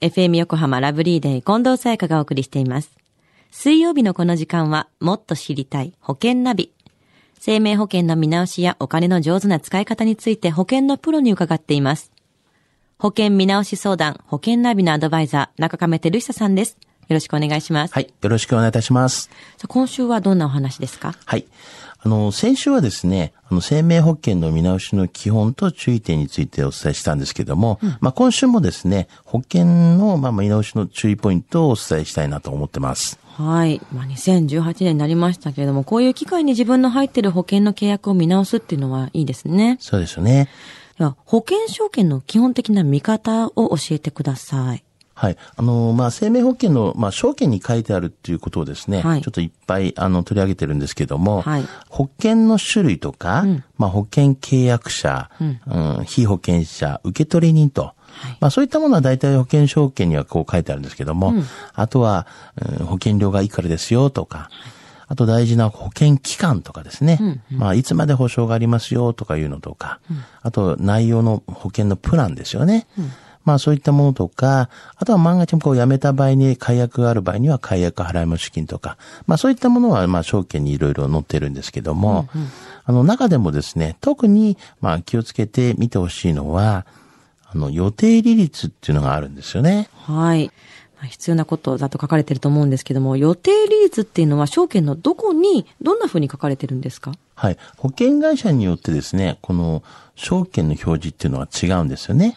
FM 横浜ラブリーデー近藤沙耶香がお送りしています。水曜日のこの時間は、もっと知りたい保険ナビ。生命保険の見直しやお金の上手な使い方について保険のプロに伺っています。保険見直し相談、保険ナビのアドバイザー、中亀照久さんです。よろしくお願いします。はい。よろしくお願いいたします。今週はどんなお話ですか？はい。あの、先週はですね、あの、生命保険の見直しの基本と注意点についてお伝えしたんですけども、まあ、今週もですね、保険の、まあ、見直しの注意ポイントをお伝えしたいなと思ってます。はい。まあ、2018年になりましたけれども、こういう機会に自分の入っている保険の契約を見直すっていうのはいいですね。そうですよね。では保険証券の基本的な見方を教えてください。はい。あの、まあ、生命保険の、まあ、証券に書いてあるっていうことをですね、はい。ちょっといっぱい、あの、取り上げてるんですけども、はい。保険の種類とか、まあ、保険契約者、うん。非保険者、受取人と、まあ、そういったものは大体保険証券にはこう書いてあるんですけども、あとは、うん保険料がいくらですよとか、あと大事な保険期間とかですね。まあ、いつまで保証がありますよとかいうのとか、あと内容の保険のプランですよね。まあそういったものとか、あとは万が一もこう辞めた場合に解約がある場合には解約払い戻資金とか、まあそういったものはまあ証券にいろいろ載ってるんですけども、あの中でもですね、特にまあ気をつけて見てほしいのは、あの予定利率っていうのがあるんですよね。はい。まあ必要なことだと書かれてると思うんですけども、予定利率っていうのは証券のどこに、どんな風に書かれてるんですか？はい。保険会社によってですね、この証券の表示っていうのは違うんですよね。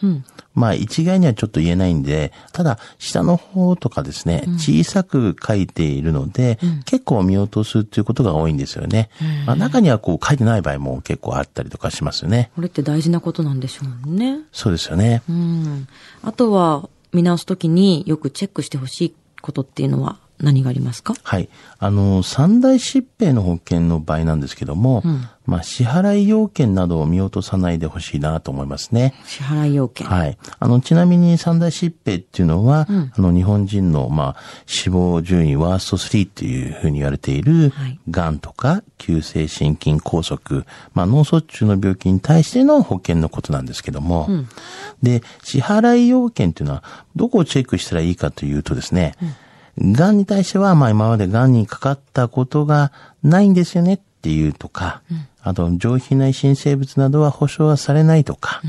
まあ一概にはちょっと言えないんで、ただ下の方とかですね、小さく書いているので、結構見落とすっていうことが多いんですよね。まあ中にはこう書いてない場合も結構あったりとかしますよね。これって大事なことなんでしょうね。そうですよね。うん。あとは、見直すときによくチェックしてほしいことっていうのは何がありますか？はい。あの、三大疾病の保険の場合なんですけども、まあ支払い要件などを見落とさないでほしいなと思いますね。支払い要件。はい。あの、ちなみに三大疾病っていうのは、あの、日本人の、まあ、死亡順位ワースト3っていうふうに言われているはい、癌とか、急性心筋梗塞、まあ、脳卒中の病気に対しての保険のことなんですけども、で、支払い要件っていうのは、どこをチェックしたらいいかというとですね、癌に対しては、まあ、今まで癌にかかったことがないんですよねっていうとか、あと、上皮内新生物などは保証はされないとか、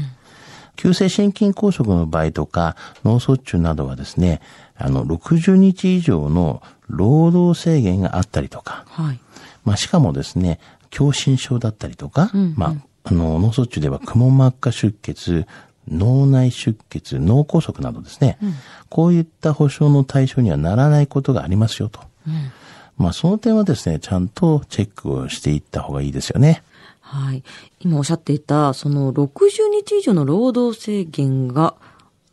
急性心筋梗塞の場合とか、脳卒中などはですね、あの、60日以上の労働制限があったりとか、はい。まあ、しかもですね、狭心症だったりとか、まあ、あの、脳卒中ではくも膜下出血、脳内出血、脳梗塞などですね、こういった保障の対象にはならないことがありますよと。まあ、その点はですね、ちゃんとチェックをしていった方がいいですよね。はい。今おっしゃっていた、その60日以上の労働制限が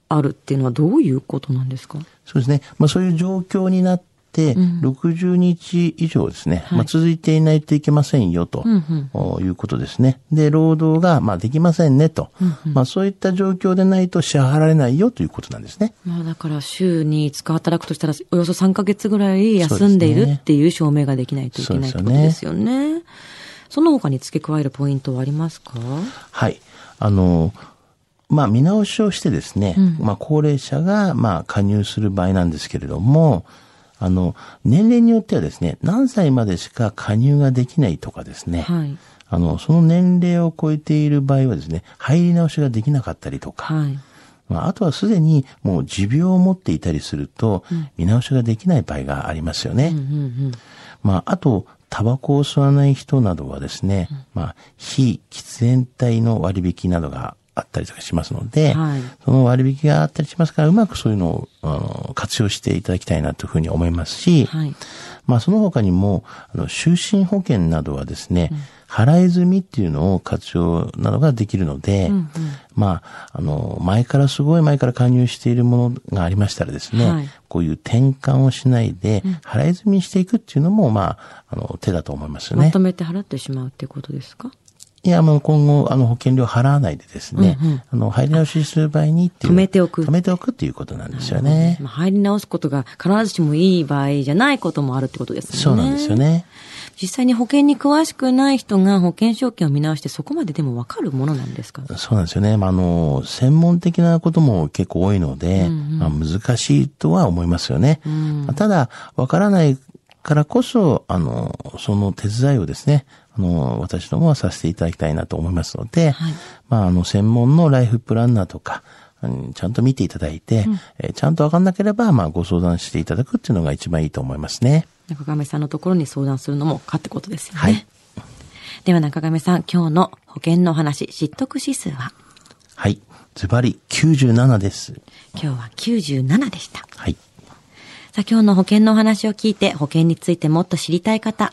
あるっていうのはどういうことなんですか？そうですね。まあそういう状況になって、60日以上ですね、まあ続いていないといけませんよと、おいうことですね。で、労働がまあできませんねと、まあそういった状況でないと支払われないよということなんですね。まあだから週に5日働くとしたらおよそ3ヶ月ぐらい休んでいるっていう証明ができないといけないってことですよね。その他に付け加えるポイントはありますか？はい。あの、まあ見直しをしてですね、まあ高齢者がまあ加入する場合なんですけれども、あの、年齢によってはですね、何歳までしか加入ができないとかですね、はい。あの、その年齢を超えている場合はですね、入り直しができなかったりとか、はい。まあ、あとはすでにもう持病を持っていたりすると、見直しができない場合がありますよね。まあ、あと、タバコを吸わない人などはですね、まあ、非喫煙体の割引などがあったりとかしますので、はい。その割引があったりしますから、うまくそういうのをあの活用していただきたいなというふうに思いますし、はい。まあその他にも、あの、就寝保険などはですね、払い済みっていうのを活用などができるので、まあ、あの、前からすごい前から加入しているものがありましたらですね、はい。こういう転換をしないで、払い済みにしていくっていうのも、まあ、あの、手だと思いますよね。まと。めて払ってしまうっていうことですか？いや、もう今後、あの、保険料払わないでですね、あの、入り直しする場合にっていう。止めておく止めておくっていうことなんですよね。まあ、入り直すことが必ずしもいい場合じゃないこともあるってことですね。そうなんですよ。ね。実際に保険に詳しくない人が保険証券を見直してそこまででもわかるものなんですか？そうなんですよね。まあ、あの、専門的なことも結構多いので、うんうん、まあ、難しいとは思いますよね。うん、ただ、わからないからこそ、あの、その手伝いをですね、あの、私どもはさせていただきたいなと思いますので、はい、まあ、あの、専門のライフプランナーとか、ちゃんと見ていただいて、うん、えちゃんとわかんなければ、まあ、ご相談していただくっていうのが一番いいと思いますね。中亀さんのところに相談するのもかってことですよね。はい。では中亀さん、今日の保険の話、知得指数は？はい。ズバリ97です。今日は97でした。はい。さあ今日の保険のお話を聞いて保険についてもっと知りたい方、